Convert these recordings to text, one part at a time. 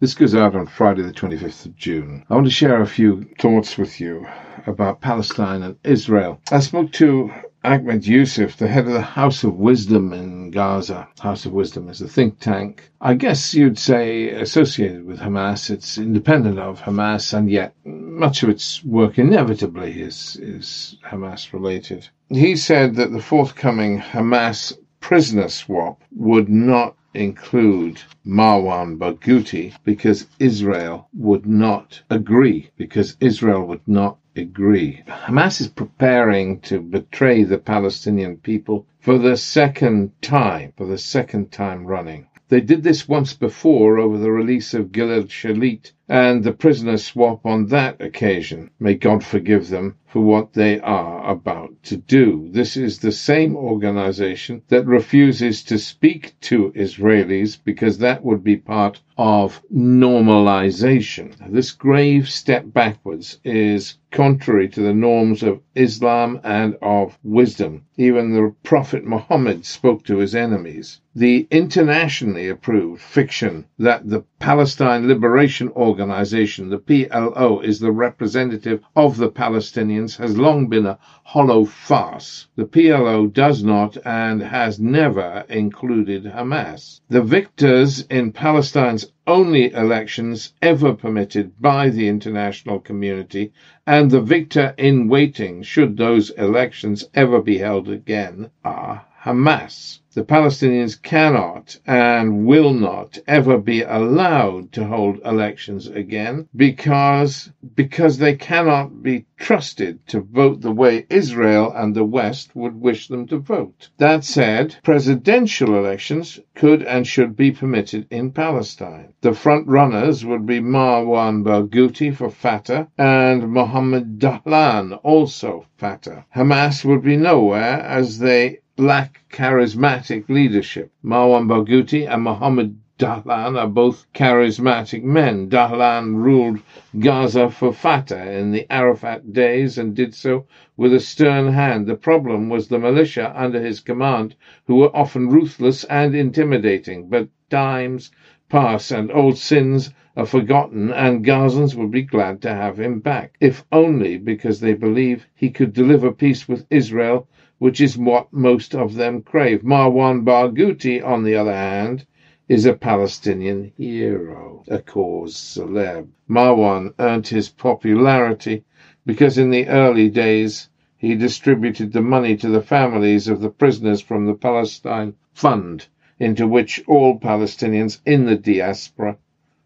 This goes out on Friday, the 25th of June. I want to share a few thoughts with you about Palestine and Israel. I spoke to Ahmed Yusuf, the head of the House of Wisdom in Gaza. House of Wisdom is a think tank. I guess you'd say associated with Hamas. It's independent of Hamas, and yet much of its work inevitably is, is Hamas related. He said that the forthcoming Hamas prisoner swap would not include Marwan Barghouti because Israel would not agree, because Israel would not agree. Hamas is preparing to betray the Palestinian people for the second time, for the second time running. They did this once before over the release of Gilad Shalit and the prisoner swap on that occasion. May God forgive them for what they are about to do. This is the same organization that refuses to speak to Israelis because that would be part of normalization. This grave step backwards is contrary to the norms of Islam and of wisdom. Even the Prophet Muhammad spoke to his enemies. The internationally approved fiction that the Palestine Liberation Organization, the PLO, is the representative of the Palestinians has long been a hollow farce. The PLO does not and has never included Hamas. The victors in Palestine's only elections ever permitted by the international community and the victor in waiting should those elections ever be held again are Hamas. The Palestinians cannot and will not ever be allowed to hold elections again because, because they cannot be trusted to vote the way Israel and the West would wish them to vote. That said, presidential elections could and should be permitted in Palestine. The front runners would be Marwan Barghouti for Fatah and Mohammed Dahlan, also Fatah. Hamas would be nowhere as they lack charismatic leadership. Marwan Barghouti and Mohammed Dahlan are both charismatic men. Dahlan ruled Gaza for Fatah in the Arafat days and did so with a stern hand. The problem was the militia under his command, who were often ruthless and intimidating. But times pass and old sins are forgotten, and Gazans would be glad to have him back, if only because they believe he could deliver peace with Israel which is what most of them crave. Marwan Barghouti, on the other hand, is a Palestinian hero, a cause celeb. Marwan earned his popularity because in the early days he distributed the money to the families of the prisoners from the Palestine Fund, into which all Palestinians in the diaspora,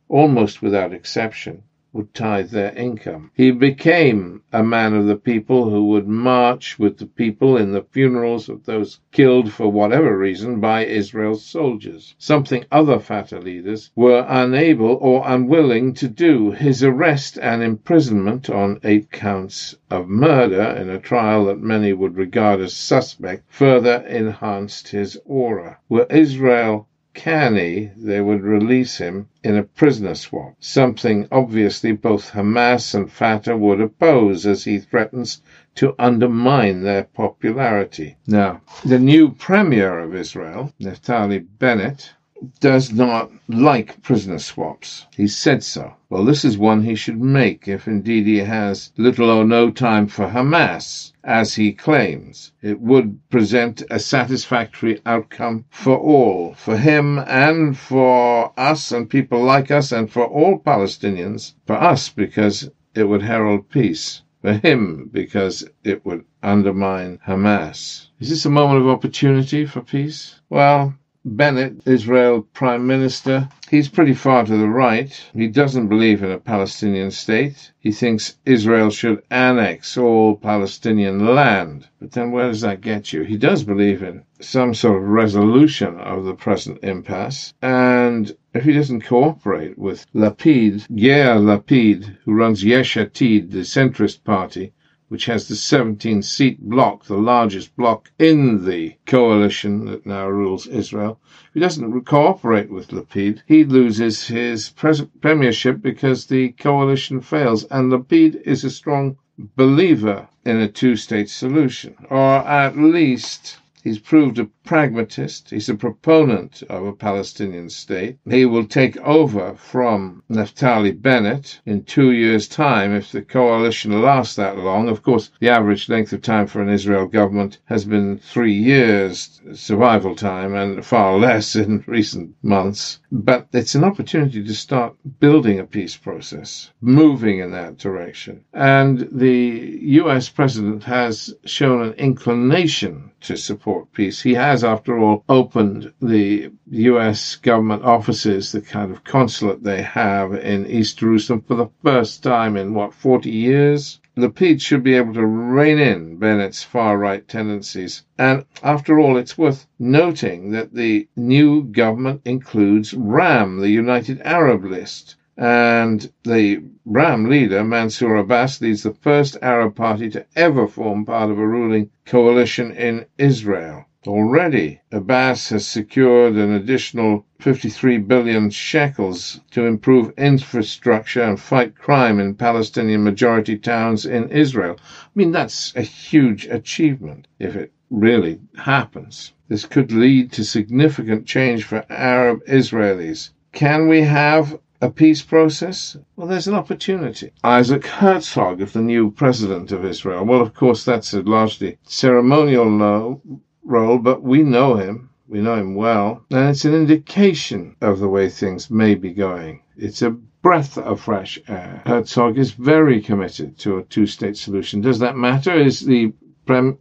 almost without exception, would tithe their income. He became a man of the people who would march with the people in the funerals of those killed for whatever reason by Israel's soldiers, something other Fatah leaders were unable or unwilling to do. His arrest and imprisonment on eight counts of murder in a trial that many would regard as suspect further enhanced his aura. Were Israel canny they would release him in a prisoner swap, something obviously both Hamas and Fatah would oppose as he threatens to undermine their popularity. Now, the new premier of Israel, Naftali Bennett, does not like prisoner swaps. He said so. Well, this is one he should make if indeed he has little or no time for Hamas, as he claims. It would present a satisfactory outcome for all, for him and for us and people like us and for all Palestinians. For us, because it would herald peace. For him, because it would undermine Hamas. Is this a moment of opportunity for peace? Well, Bennett, Israel Prime Minister, he's pretty far to the right. He doesn't believe in a Palestinian state. He thinks Israel should annex all Palestinian land. But then where does that get you? He does believe in some sort of resolution of the present impasse. And if he doesn't cooperate with Lapid, Yair Lapid, who runs Yesh Atid, the centrist party, which has the 17 seat bloc, the largest bloc in the coalition that now rules Israel. If he doesn't cooperate with Lapid, he loses his premiership because the coalition fails. And Lapid is a strong believer in a two state solution, or at least He's proved a pragmatist. He's a proponent of a Palestinian state. He will take over from Naftali Bennett in two years' time if the coalition lasts that long. Of course, the average length of time for an Israel government has been three years survival time and far less in recent months. But it's an opportunity to start building a peace process, moving in that direction. And the US president has shown an inclination to support peace. He has, after all, opened the US government offices, the kind of consulate they have in East Jerusalem for the first time in what, 40 years? Pete should be able to rein in Bennett's far right tendencies. And after all, it's worth noting that the new government includes Ra'am, the United Arab List. And the Ra'am leader, Mansour Abbas, leads the first Arab party to ever form part of a ruling coalition in Israel. Already, Abbas has secured an additional 53 billion shekels to improve infrastructure and fight crime in Palestinian majority towns in Israel. I mean, that's a huge achievement if it really happens. This could lead to significant change for Arab Israelis. Can we have a peace process? Well, there's an opportunity. Isaac Herzog, of the new president of Israel, well, of course, that's a largely ceremonial uh, role, but we know him. We know him well, and it's an indication of the way things may be going. It's a breath of fresh air. Herzog is very committed to a two-state solution. Does that matter? Is the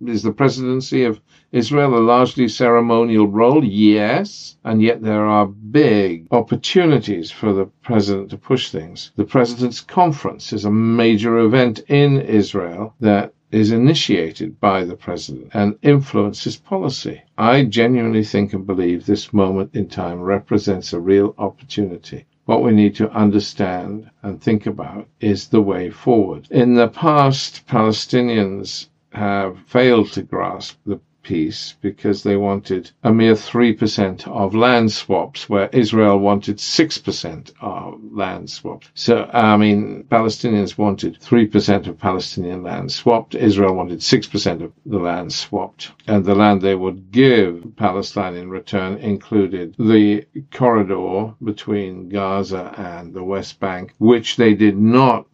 is the presidency of Israel a largely ceremonial role? Yes. And yet there are big opportunities for the president to push things. The president's conference is a major event in Israel that is initiated by the president and influences policy. I genuinely think and believe this moment in time represents a real opportunity. What we need to understand and think about is the way forward. In the past, Palestinians have failed to grasp the peace because they wanted a mere 3% of land swaps, where Israel wanted 6% of land swaps. So, I mean, Palestinians wanted 3% of Palestinian land swapped, Israel wanted 6% of the land swapped. And the land they would give Palestine in return included the corridor between Gaza and the West Bank, which they did not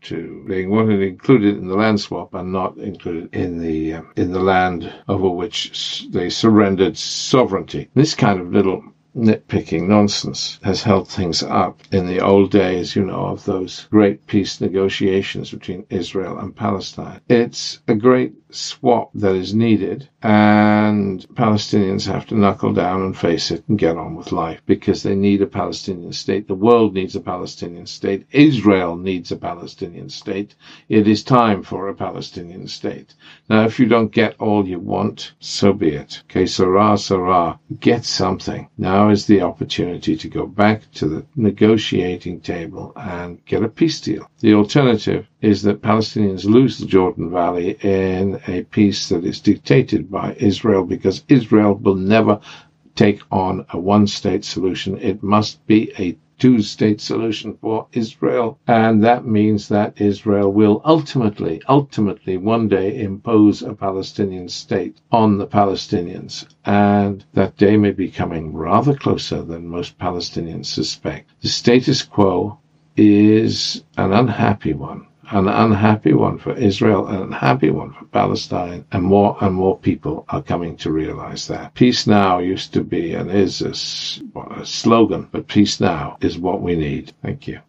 to being wanted included in the land swap and not included in the um, in the land over which they surrendered sovereignty. This kind of little nitpicking nonsense has held things up in the old days, you know, of those great peace negotiations between Israel and Palestine. It's a great swap that is needed, and Palestinians have to knuckle down and face it and get on with life because they need a Palestinian state. The world needs a Palestinian state. Israel needs a Palestinian state. It is time for a Palestinian state. Now, if you don't get all you want, so be it. Que sera, sera. Get something. Now is the opportunity to go back to the negotiating table and get a peace deal. The alternative is that Palestinians lose the Jordan Valley in a peace that is dictated by Israel because Israel will never take on a one state solution. It must be a two state solution for Israel. And that means that Israel will ultimately, ultimately one day impose a Palestinian state on the Palestinians. And that day may be coming rather closer than most Palestinians suspect. The status quo is an unhappy one an unhappy one for Israel, and an unhappy one for Palestine, and more and more people are coming to realize that. Peace now used to be and is a, a slogan, but peace now is what we need. Thank you.